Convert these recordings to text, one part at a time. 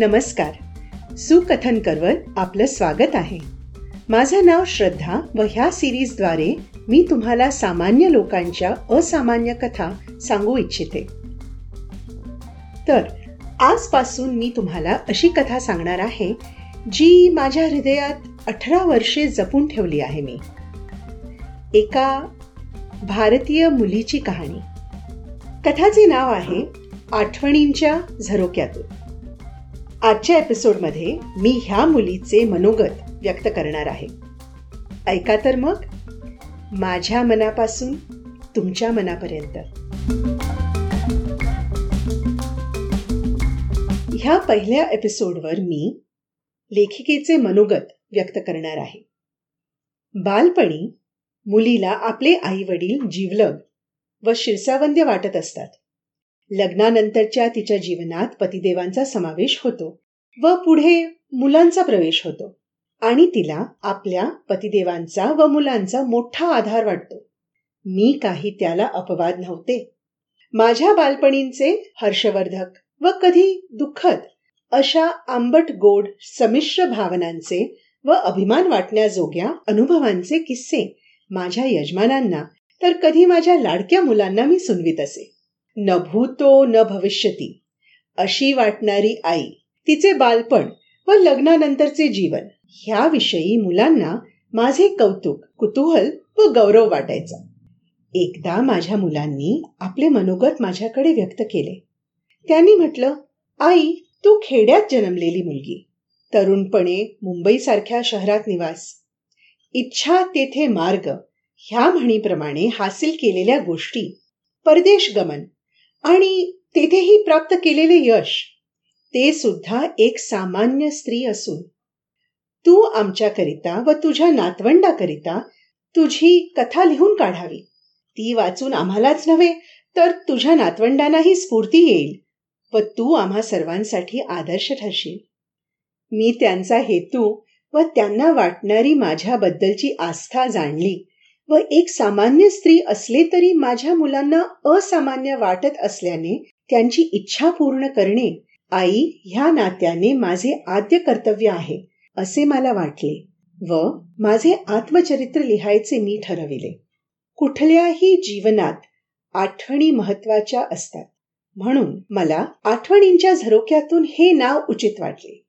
नमस्कार. सुकथन करवत आपलं स्वागत आहे. माझं नाव श्रद्धा व ह्या सिरीजद्वारे मी तुम्हाला सामान्य लोकांच्या असामान्य कथा सांगू इच्छिते. तर आजपासून मी तुम्हाला अशी कथा सांगणार आहे जी माझ्या हृदयात अठरा वर्षे जपून ठेवली आहे मी. एका भारतीय मुलीची कहाणी. कथाचे नाव आहे आठवणींच्या झरोक्यातून. आजच्या एपिसोडमध्ये मी ह्या मुलीचे मनोगत व्यक्त करणार आहे. ऐका तर मग. माझ्या मनापासून तुमच्या मनापर्यंत. ह्या पहिल्या एपिसोडवर मी लेखिकेचे मनोगत व्यक्त करणार आहे. बालपणी मुलीला आपले आई वडील जीवलग व शिरसावंद्य वाटत असतात. लग्नानंतरच्या तिच्या जीवनात पतिदेवांचा समावेश होतो व पुढे मुलांचा प्रवेश होतो आणि तिला आपल्या पतिदेवांचा व मुलांचा मोठा आधार वाटतो. मी काही त्याला अपवाद नव्हते. माझ्या बालपणींचे हर्षवर्धक व कधी दुःखद अशा आंबट गोड संमिश्र भावनांचे व अभिमान वाटण्याजोग्या अनुभवांचे किस्से माझ्या यजमानांना तर कधी माझ्या लाडक्या मुलांना मी सुनवीत असे. न भूतो न भविष्यती अशी वाटणारी आई तिचे बालपण व लग्नानंतरचे जीवन ह्याविषयी मुलांना माझे कौतुक कुतूहल व गौरव वाटायचा. एकदा माझ्या मुलांनी आपले मनोगत माझ्याकडे व्यक्त केले. त्यांनी म्हटलं आई तू खेड्यात जन्मलेली मुलगी. तरुणपणे मुंबईसारख्या शहरात निवास. इच्छा तेथे मार्ग ह्या म्हणीप्रमाणे हासिल केलेल्या गोष्टी परदेश गमन आणि तेथेही प्राप्त केलेले यश ते सुद्धा एक सामान्य स्त्री असून तू आमच्याकरिता व तुझ्या नातवंडाकरिता तुझी कथा लिहून काढावी. ती वाचून आम्हालाच नव्हे तर तुझ्या नातवंडांनाही स्फूर्ती येईल व तू आम्हा सर्वांसाठी आदर्श ठरशील. मी त्यांचा हेतू व त्यांना वाटणारी माझ्याबद्दलची आस्था जाणली. व एक सामान्य स्त्री असले तरी माझ्या मुलांना असामान्य वाटत असल्याने त्यांची इच्छा पूर्ण करणे आई ह्या नात्याने माझे आद्य कर्तव्य आहे असे मला वाटले व माझे आत्मचरित्र लिहायचे मी ठरविले. कुठल्याही जीवनात आठवणी महत्त्वाच्या असतात. म्हणून मला आठवणींच्या झरोक्यातून हे नाव उचित वाटले.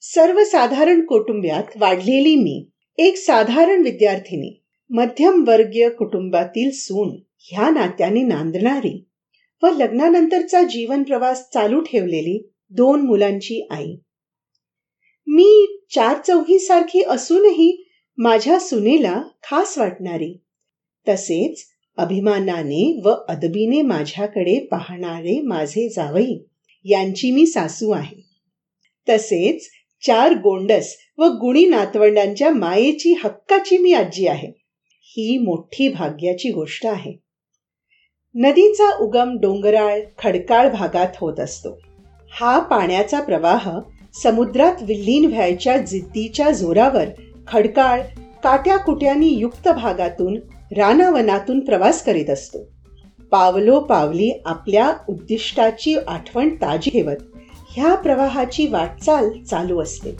सर्वसाधारण कुटुंबात वाढलेली मी एक साधारण विद्यार्थिनी मध्यमवर्गीय कुटुंबातील सून ह्या नात्याने नांदणारी व लग्नानंतरचा जीवन प्रवास चालू ठेवलेली दोन मुलांची आई. मी चार चौघी सारखी असूनही माझ्या सुनेला खास वाटणारी. तसेच अभिमानाने व अदबीने माझ्याकडे पाहणारे माझे जावई यांची मी सासू आहे. तसेच चार गोंडस व गुणी नातवंडांच्या मायेची हक्काची मी आजी आहे. ही मोठी भाग्याची गोष्ट आहे. नदीचा उगम डोंगराळ खडकाळ भागात होत असतो. हा पाण्याचा प्रवाह समुद्रात विलीन व्हायच्या जिद्दीच्या जोरावर खडकाळ काट्याकुट्यांनी युक्त भागातून रानावनातून प्रवास करीत असतो. पावलो पावली आपल्या उद्दिष्टाची आठवण ताजी ठेवत ह्या प्रवाहाची वाटचाल चालू असते.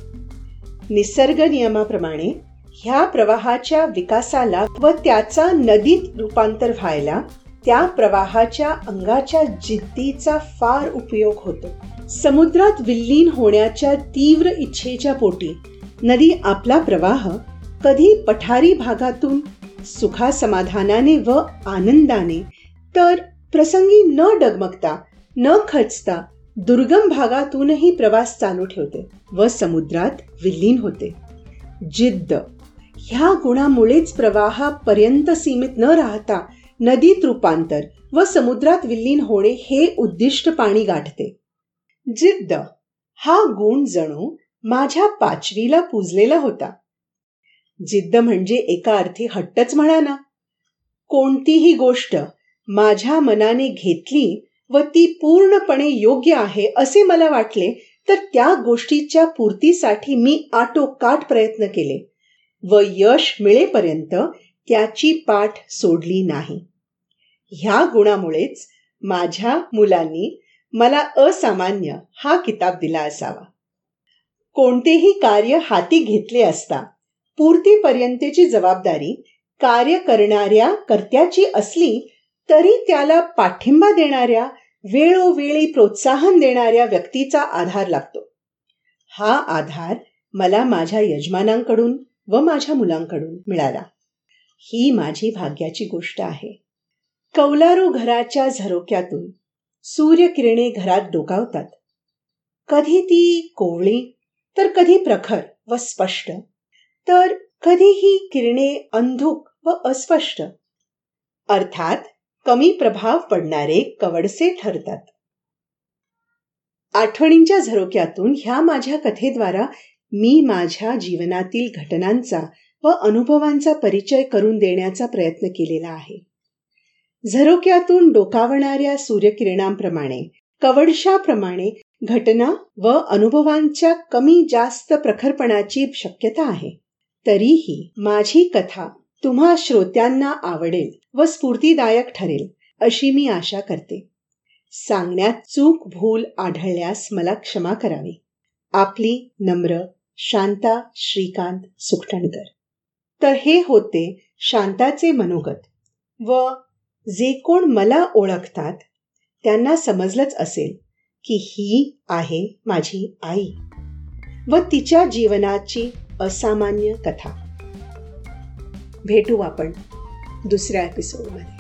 निसर्ग नियमाप्रमाणे ह्या प्रवाहाच्या विकासाला व त्याचा नदीत रूपांतर व्हायला त्या प्रवाहाच्या अंगाच्या जिद्दीचा फार उपयोग होतो. समुद्रात विल्लीन होण्याच्या तीव्र इच्छेच्या पोटी नदी आपला प्रवाह कधी पठारी भागातून सुखा समाधानाने व आनंदाने तर प्रसंगी न डगमगता न खचता दुर्गम भागातूनही प्रवास चालू ठेवते व समुद्रात विलीन होते. जिद्द ह्या गुणामुळेच प्रवाहापर्यंत सीमित न राहता नदीत रूपांतर व समुद्रात विलीन होणे हे उद्दिष्ट पाणी गाठते. जिद्द. हा गुण जणू माझ्या पाचवीला पुजलेला होता. जिद्द म्हणजे एका अर्थी हट्टच म्हणा ना. कोणतीही गोष्ट माझ्या मनाने घेतली व ती पूर्णपणे योग्य आहे असे मला वाटले तर त्या गोष्टीच्या पूर्तीसाठी मी आटोकाट प्रयत्न केले. व यश मिळेपर्यंत त्याची पाठ सोडली नाही. ह्या गुणामुळेच माझ्या मुलांनी मला असामान्य हा किताब दिला असावा. कोणतेही कार्य हाती घेतले असता पूर्तीपर्यंतची जबाबदारी कार्य करणाऱ्या कर्त्याची असली तरी त्याला पाठिंबा देणाऱ्या वेळोवेळी प्रोत्साहन देणाऱ्या व्यक्तीचा आधार लागतो. हा आधार मला माझ्या यजमानांकडून व माझ्या मुलांकडून मिळाला. ही माझी भाग्याची गोष्ट आहे. कौलारू घराच्या झरोक्यातून सूर्यकिरणे घरात डोकावतात. कधी ती कोवळी तर कधी प्रखर व स्पष्ट. तर कधीही किरणे अंधुक व अस्पष्ट. अर्थात कमी प्रभाव पडणारे कवडसे ठरतात. आठवणींच्या झरोक्यातून ह्या माझ्या कथेद्वारा मी माझ्या जीवनातील घटनांचा व अनुभवांचा परिचय करून देण्याचा प्रयत्न केलेला आहे. झरोक्यातून डोकावणाऱ्या सूर्यकिरणांप्रमाणे कवडशाप्रमाणे घटना व अनुभवांच्या कमी जास्त प्रखरपणाची शक्यता आहे. तरीही माझी कथा तुम्हा श्रोत्यांना आवडेल व स्फूर्तीदायक ठरेल अशी मी आशा करते. सांगण्यात चूक भूल आढळल्यास मला क्षमा करावी. आपली नम्र शांता श्रीकांत सुखटणकर. तर हे होते शांताचे मनोगत. व जे कोण मला ओळखतात त्यांना समजलंच असेल की ही आहे माझी आई. व तिच्या जीवनाची असामान्य कथा. भेटू आपण दुसऱ्या एपिसोडमध्ये